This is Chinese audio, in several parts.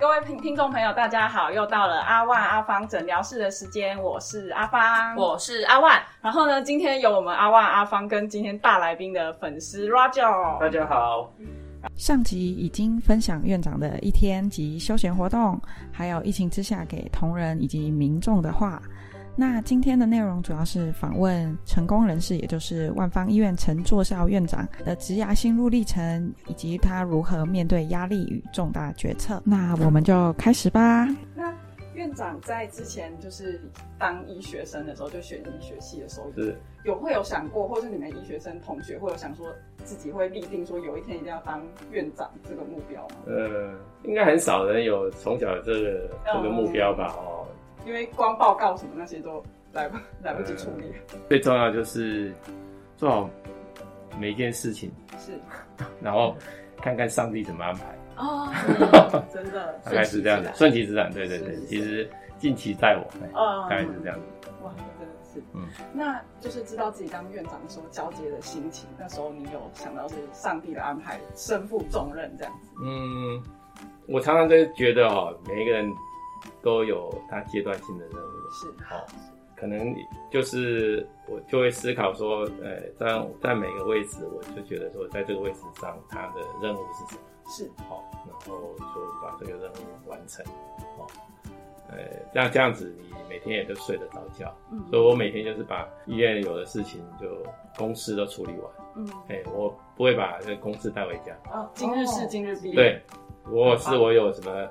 各位听听众朋友，大家好，又到了阿万阿芳诊疗室的时间，我是阿芳，我是阿万。然后呢，今天有我们阿万阿芳跟今天大来宾的粉丝 Roger，大家好。上集已经分享院长的一天及休闲活动，还有疫情之下给同仁以及民众的话。那今天的内容主要是访问成功人士，也就是万方医院陈作孝院长的职涯心路历程，以及他如何面对压力与重大决策。那我们就开始吧。那院长在之前就是当医学生的时候，就选医学系的时候，是有会有想过，或是你们医学生同学会有想说自己会立定说有一天一定要当院长这个目标吗？呃，应该很少人有从小这个这个目标吧？哦。因为光报告什么那些都来不 来不及处理，最重要就是做好每一件事情，是，然后看看上帝怎么安排。哦，真的，大概是这样子，顺其自然，对对对，其实近期在我，哦，大概是这样。子，哇，真的是，嗯，那就是知道自己当院长的时候交接的心情，那时候你有想到是上帝的安排，身负重任这样子，嗯，我常常都觉得哦，每一个人。都有它阶段性的任务，是。好，可能就是我就会思考说，呃，在在每个位置，我就觉得说，在这个位置上，它的任务是什么？是。好，然后就把这个任务完成，好，呃，这样这样子，你每天也都睡得着觉，嗯，所以我每天就是把医院有的事情就公司都处理完，嗯，哎，我不会把这个公司带回家，哦，今日事今日毕，对，如果是我有什么。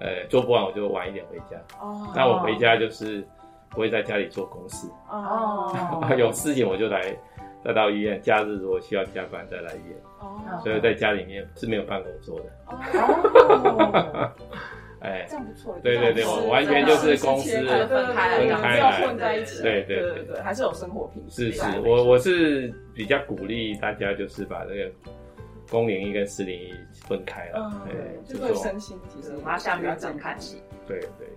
呃，做不完我就晚一点回家。哦，那我回家就是不会在家里做公事。哦，有事情我就来，再到医院。假日如果需要加班，再来医院。哦，所以在家里面是没有办公桌的。哦，哎，这样不错。对对对，我完全就是公司分开来，不要混在一起。对对对对，还是有生活品质。是是，我我是比较鼓励大家，就是把这个。公领域跟四零一分开了，对，就会身心其实马上院长看齐。对对。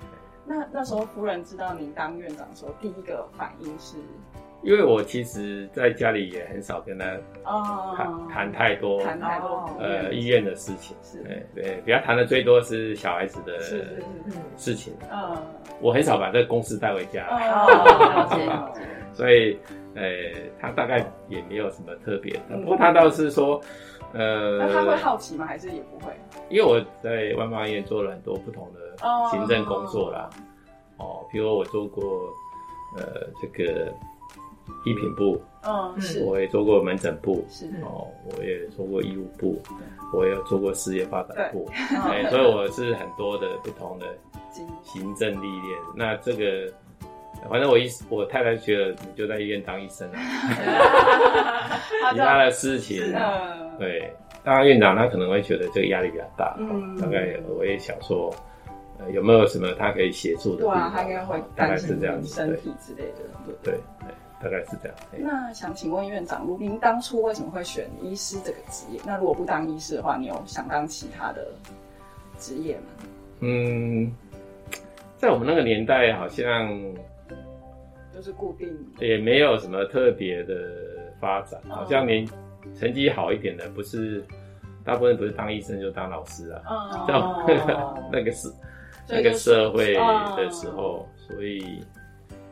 那那时候夫人知道您当院长的时候，第一个反应是？因为我其实在家里也很少跟他谈谈太多，谈太多呃医院的事情。是，对对，比较谈的最多是小孩子的事情。嗯，我很少把这个公司带回家。哦，所以呃，他大概也没有什么特别的。不过他倒是说。呃，那他会好奇吗？还是也不会？因为我在外贸医院做了很多不同的行政工作啦，哦，比如我做过呃这个医品部，嗯，是，我也做过门诊部，是，哦，我也做过医务部，我也有做过事业发展部，哎，所以我是很多的不同的行政历练。那这个，反正我医我太太觉得你就在医院当医生啊，其他的事情。对，当然院长他可能会觉得这个压力比较大，嗯，大概我也想说，呃，有没有什么他可以协助的？对啊，他应该会大概是这样子，身体之类的，对对，大概是这样。那想请问院长，您当初为什么会选医师这个职业？那如果不当医师的话，你有想当其他的职业吗？嗯，在我们那个年代，好像就是固定，也没有什么特别的发展，好像连。成绩好一点的，不是大部分不是当医生就当老师啊，到那个是那个社会的时候，所以，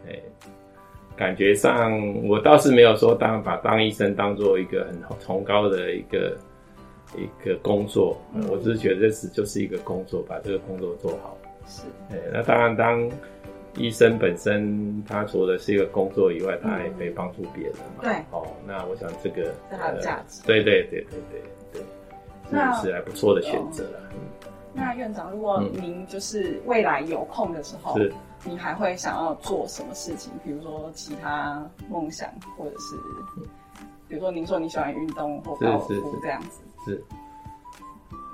哎，感觉上我倒是没有说当把当医生当做一个很崇高的一个一个工作，我只是觉得这是就是一个工作，把这个工作做好。是，哎，那当然当。医生本身，他除了是一个工作以外，他也可以帮助别人嘛。对，哦，那我想这个是他的价值。对对对对对对，那是还不错的选择了。那院长，如果您就是未来有空的时候，是，你还会想要做什么事情？比如说其他梦想，或者是，比如说您说你喜欢运动或高尔夫这样子。是，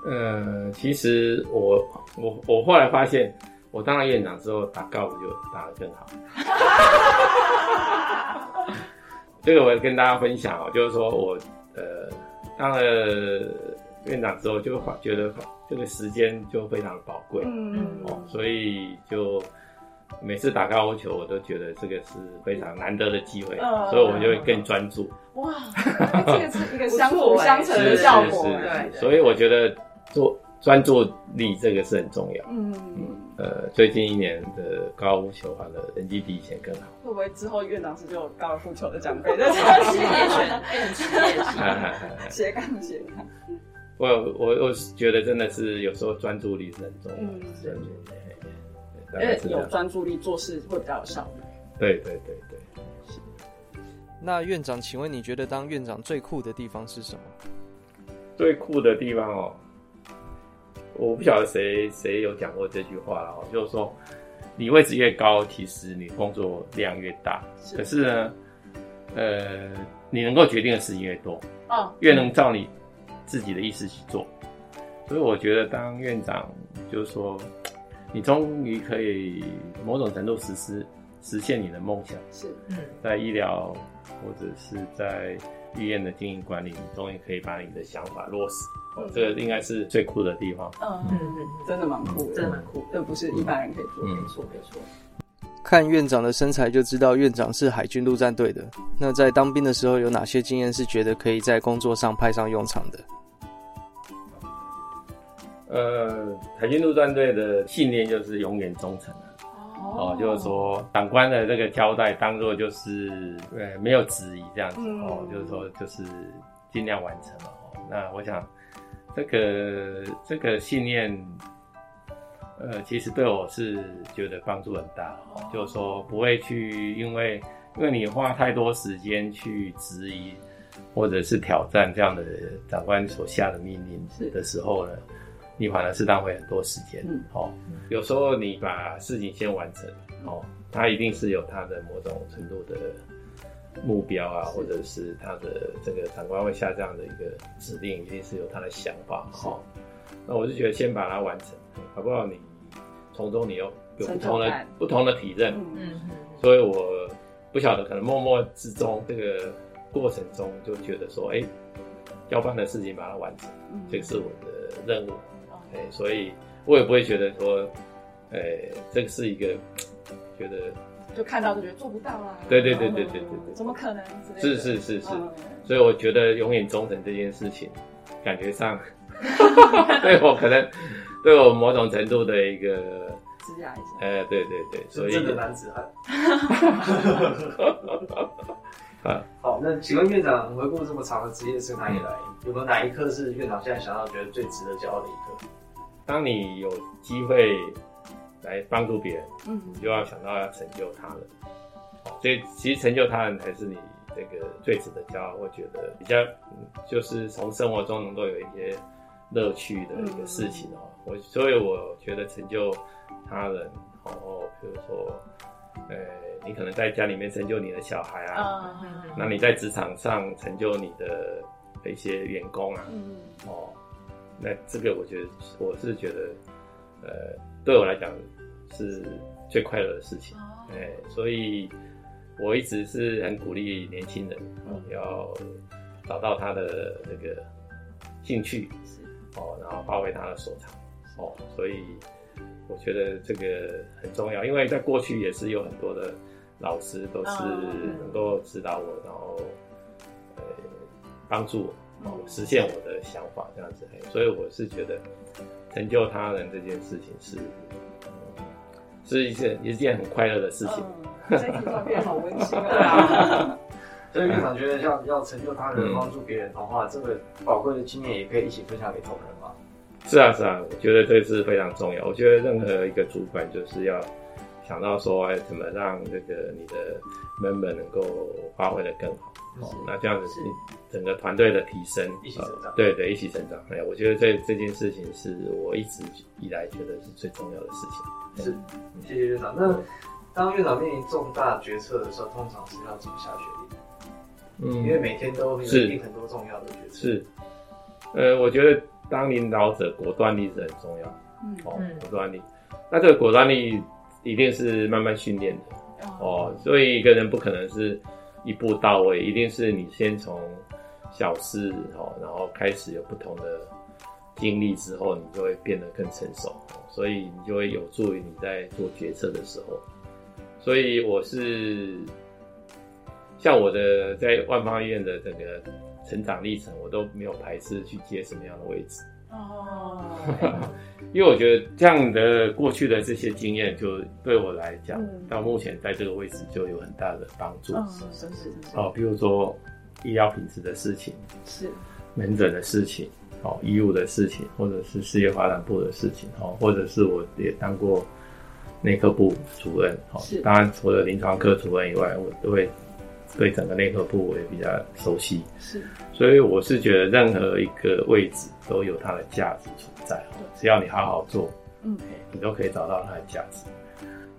呃，其实我我我后来发现。我当了院长之后，打高尔夫就打得更好。这个我跟大家分享哦，就是说我呃当了院长之后，就觉得这个时间就非常的宝贵，嗯嗯哦，所以就每次打高尔夫球，我都觉得这个是非常难得的机会，所以我就会更专注。哇，这个是一个相辅相成的效果，对。所以我觉得做。专注力这个是很重要。嗯嗯。呃，最近一年的高尔夫球玩的成绩比以前更好。会不会之后院长是就高尔夫球的奖杯？这是斜杠，变成斜杠，斜杠斜杠。我我我觉得真的是有时候专注力是很重要的。专注力，因为有专注力做事会比较有效率。对对对对。那院长，请问你觉得当院长最酷的地方是什么？最酷的地方哦。我不晓得谁谁有讲过这句话了哦，就是说，你位置越高，其实你工作量越大。可是呢，呃，你能够决定的事情越多，哦，越能照你自己的意思去做。所以我觉得当院长，就是说，你终于可以某种程度实施实现你的梦想。是，嗯，在医疗或者是在医院的经营管理，你终于可以把你的想法落实。这个应该是最酷的地方。嗯嗯嗯，真的蛮酷，真的蛮酷，这不是一般人可以做。没错没错。看院长的身材就知道院长是海军陆战队的。那在当兵的时候有哪些经验是觉得可以在工作上派上用场的？呃，海军陆战队的信念就是永远忠诚哦，就是说长官的这个交代当做就是呃没有质疑这样子哦，就是说就是尽量完成了哦。那我想。这个这个信念，呃，其实对我是觉得帮助很大哦。就是说，不会去因为因为你花太多时间去质疑或者是挑战这样的长官所下的命令的时候呢，你反而是浪费很多时间。哦，有时候你把事情先完成，哦，它一定是有它的某种程度的。目标啊，或者是他的这个长官会下这样的一个指令，一定是有他的想法哈。那我就觉得先把它完成，好不好？你从中你有有不同的不同的体认，嗯嗯。所以我不晓得，可能默默之中这个过程中就觉得说，哎，要办的事情把它完成，这个是我的任务。哎，所以我也不会觉得说，哎，这个是一个觉得。就看到就觉得做不到啊！对对对对对对对，怎么可能？是是是是，所以我觉得永远忠诚这件事情，感觉上 对我可能对我某种程度的一个支压一下。哎，对对对，所以真的男子汉。啊，好，那请问院长回顾这么长的职业生涯以来，有没有哪一刻是院长现在想到觉得最值得骄傲的一刻？当你有机会。来帮助别人，嗯，你就要想到要成就他人，所以其实成就他人才是你这个最值得骄傲，我觉得比较就是从生活中能够有一些乐趣的一个事情哦。我所以我觉得成就他人，然后，比如说，呃，你可能在家里面成就你的小孩啊，那你在职场上成就你的一些员工啊，哦，那这个我觉得我是觉得，呃，对我来讲。是最快乐的事情，哎，所以我一直是很鼓励年轻人哦，要找到他的那个兴趣，哦，然后发挥他的所长，哦，所以我觉得这个很重要，因为在过去也是有很多的老师都是能够指导我，然后呃帮助我哦实现我的想法这样子，所以我是觉得成就他人这件事情是。是一件一件很快乐的事情。这一照片好温馨啊！所以院长觉得，要要成就他人、帮助别人的话，这个宝贵的经验也可以一起分享给同仁吗？是啊，是啊，我觉得这是非常重要。我觉得任何一个主管就是要想到说，哎，怎么让这个你的 member 能够发挥的更好。哦，那这样子是整个团队的提升，一起成长。对对，一起成长。哎，我觉得这这件事情是我一直以来觉得是最重要的事情。是，谢谢院长。那当院长面临重大决策的时候，通常是要怎么下决定？嗯，因为每天都会定很多重要的决策。是，呃，我觉得当领导者果断力是很重要。嗯，哦，果断力。那这个果断力一定是慢慢训练的。哦，所以一个人不可能是一步到位，一定是你先从小事哦，然后开始有不同的。经历之后，你就会变得更成熟，所以你就会有助于你在做决策的时候。所以我是像我的在万方医院的这个成长历程，我都没有排斥去接什么样的位置。哦，因为我觉得这样的过去的这些经验，就对我来讲，到目前在这个位置就有很大的帮助。是是是。哦，比如说医疗品质的事情，是门诊的事情，哦，医务的事情，或者是事业发展部的事情，哦，或者是我也当过内科部主任，哦，当然除了临床科主任以外，我都会。对整个内科部我也比较熟悉，是，所以我是觉得任何一个位置都有它的价值存在，只要你好好做，嗯，你都可以找到它的价值。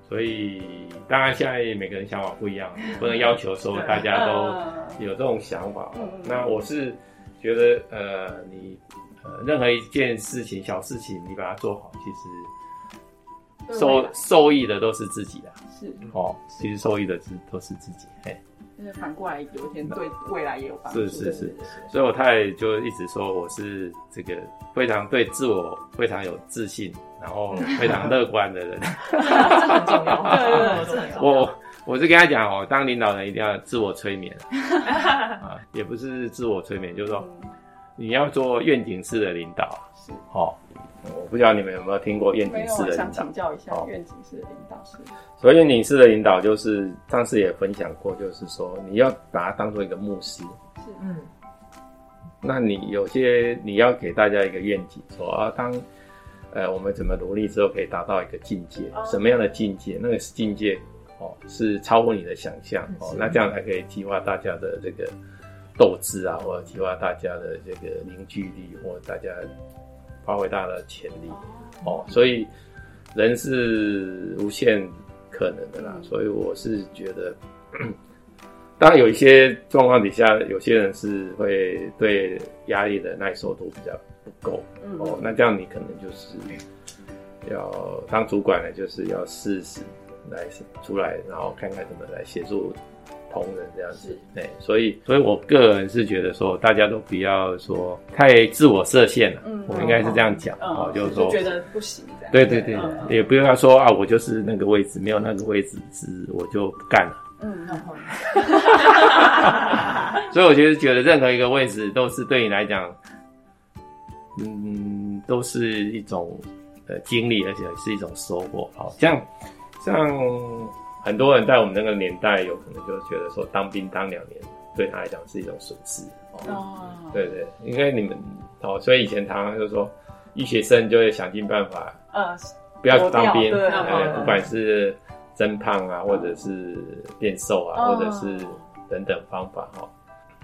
所以当然现在每个人想法不一样，不能要求说 大家都有这种想法。那我是觉得，呃，你呃任何一件事情小事情你把它做好，其实受受益的都是自己的，是。哦，其实受益的是都是自己，嘿。就是反过来，有一天对未来也有帮助。是是是，所以我太太就一直说我是这个非常对自我非常有自信，然后 非常乐观的人。这很重要，对 对对，我我是跟他讲哦，当领导人一定要自我催眠。啊，也不是自我催眠，就是说你要做愿景式的领导，是。哦。我不知道你们有没有听过愿景式的领导？想请教一下愿景式的领导是。所以愿景式的领导就是上次也分享过，就是说你要把它当做一个牧师。是，嗯。那你有些你要给大家一个愿景，说啊，当呃我们怎么努力之后可以达到一个境界？什么样的境界？那个境界哦，是超过你的想象哦。那这样才可以激发大家的这个斗志啊，或者激发大家的这个凝聚力，或者大家。发挥大的潜力，哦，所以人是无限可能的啦。所以我是觉得，当然有一些状况底下，有些人是会对压力的耐受度比较不够，哦，那这样你可能就是要当主管呢，就是要试试来出来，然后看看怎么来协助。同人这样子，对，所以，所以我个人是觉得说，大家都不要说太自我设限了。嗯，我应该是这样讲，哦，就是说觉得不行，对对对，也不要说啊，我就是那个位置，没有那个位置，是我就不干了。嗯，所以我觉得，觉得任何一个位置都是对你来讲，嗯，都是一种呃经历，而且是一种收获。好，像像。很多人在我们那个年代，有可能就觉得说当兵当两年，对他来讲是一种损失。哦，对对，因为你们哦，所以以前常常就说，医学生就会想尽办法，呃，不要当兵，哎，不管是增胖啊，或者是变瘦啊，或者是等等方法哈。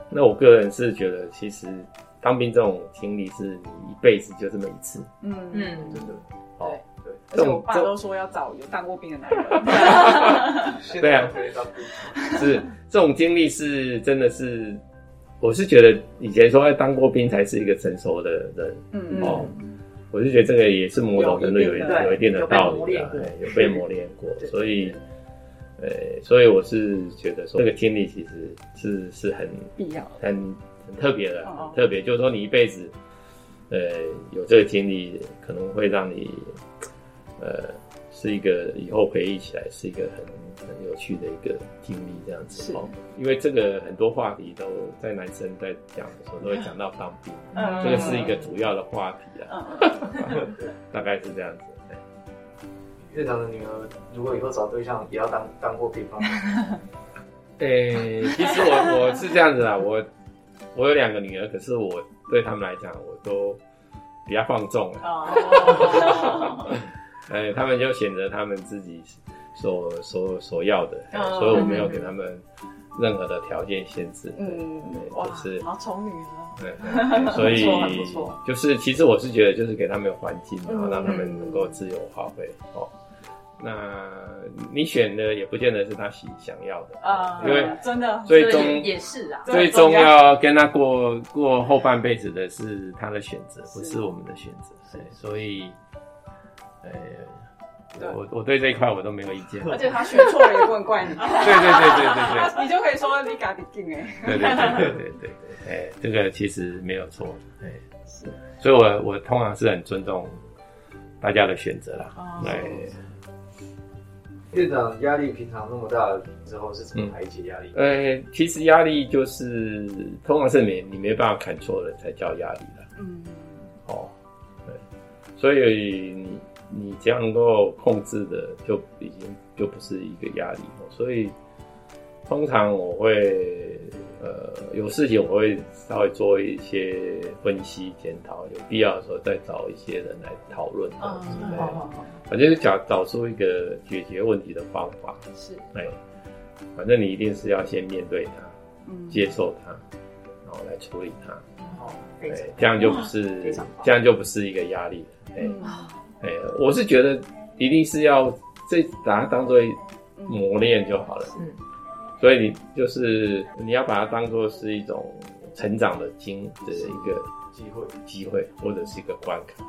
那我个人是觉得，其实当兵这种经历是你一辈子就这么一次。嗯嗯，真的，对。而且我爸都说要找有当过兵的男人。对啊，是这种经历是真的是，我是觉得以前说要当过兵才是一个成熟的人。嗯嗯。哦，我是觉得这个也是某种程度有有一定的道理的，有被磨练过，所以，呃，所以我是觉得说这个经历其实是是很必要、很很特别的，很特别。就是说你一辈子，呃，有这个经历，可能会让你。呃，是一个以后回忆起来是一个很很有趣的一个经历，这样子哦。因为这个很多话题都在男生在讲的时候都会讲到当兵，这个是一个主要的话题啊。大概是这样子。院长的女儿如果以后找对象也要当当过兵吗？诶，其实我我是这样子啊，我我有两个女儿，可是我对他们来讲，我都比较放纵啊。哎，他们就选择他们自己所所所要的，所以我没有给他们任何的条件限制。嗯，哇，是好宠女啊。对，所以就是其实我是觉得，就是给他们有环境，然后让他们能够自由发挥。哦，那你选的也不见得是他喜想要的啊，因为真的最终也是啊，最终要跟他过过后半辈子的是他的选择，不是我们的选择。对，所以。哎，我我对这一块我都没有意见，而且他选错了也不能怪你。对对对对对对，你就可以说你嘎的劲哎。对对对对对对，哎，这个其实没有错，哎，是，所以我我通常是很尊重大家的选择啦。哦，院长压力平常那么大之后是怎么排解压力？呃，其实压力就是通常是没你没办法砍错了才叫压力的。嗯，哦。所以你你这样能够控制的，就已经就不是一个压力所以通常我会呃有事情我会稍微做一些分析检讨，有必要的时候再找一些人来讨论。啊，反正就找找出一个解决问题的方法。是，哎，反正你一定是要先面对它，嗯，接受它，然后来处理它。对，这样就不是，这样就不是一个压力了。哎，哎，我是觉得一定是要这把它当做磨练就好了。嗯，所以你就是你要把它当做是一种成长的经的一个机会，机会或者是一个关卡。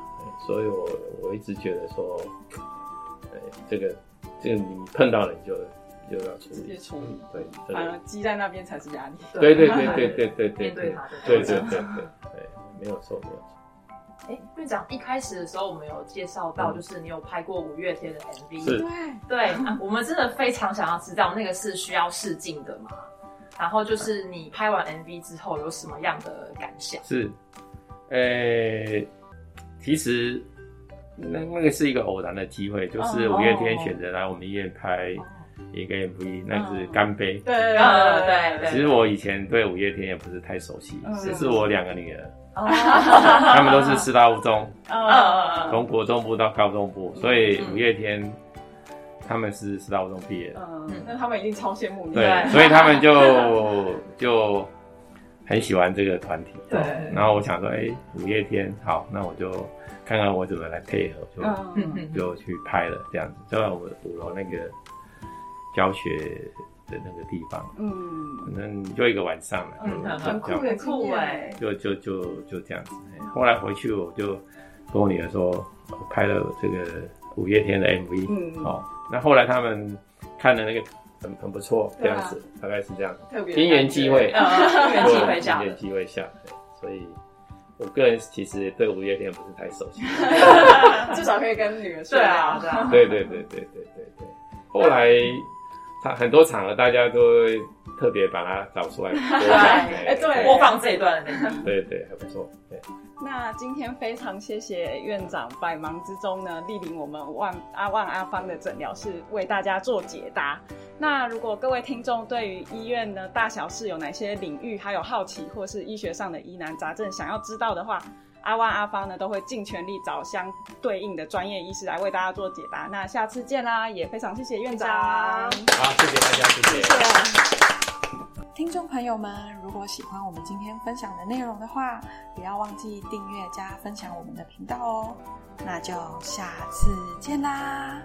所以我我一直觉得说，哎，这个这个你碰到了你就。就要处理，处理，对，反而积在那边才是压力。对对对对对对对，面对它，对对对对，没有错没有错。哎，院长一开始的时候，我们有介绍到，就是你有拍过五月天的 MV，对对，我们真的非常想要知道那个是需要试镜的吗？然后就是你拍完 MV 之后有什么样的感想？是，呃，其实那那个是一个偶然的机会，就是五月天选择来我们医院拍。一个 MV，那是干杯。对对对对。其实我以前对五月天也不是太熟悉，只是我两个女儿，他们都是师大附中，从国中部到高中部，所以五月天他们是师大附中毕业。嗯，那他们一定超羡慕你。对，所以他们就 就很喜欢这个团体。对。然后我想说，哎，五月天好，那我就看看我怎么来配合，就就去拍了这样子，就在我五楼那个。教学的那个地方，嗯，反正就一个晚上了，嗯，很酷很酷哎，就就就就这样子。后来回去我就跟我女儿说，我拍了这个五月天的 MV，嗯，哦，那后来他们看了那个很很不错，这样子，大概是这样，特别因缘机会，因缘机会下，因缘机会下，所以我个人其实对五月天不是太熟悉，至少可以跟女儿说。啊，对对对对对对对，后来。他很多场合，大家都会特别把它找出来 播放，哎，对，播放这一段，对对，还不错。对，那今天非常谢谢院长百忙之中呢，莅临我们万阿万阿芳的诊疗室，为大家做解答。那如果各位听众对于医院的大小事有哪些领域还有好奇，或是医学上的疑难杂症想要知道的话，阿万阿芳呢都会尽全力找相对应的专业医师来为大家做解答。那下次见啦，也非常谢谢院长。好，谢谢大家，谢谢。听众朋友们，如果喜欢我们今天分享的内容的话，不要忘记订阅加分享我们的频道哦。那就下次见啦。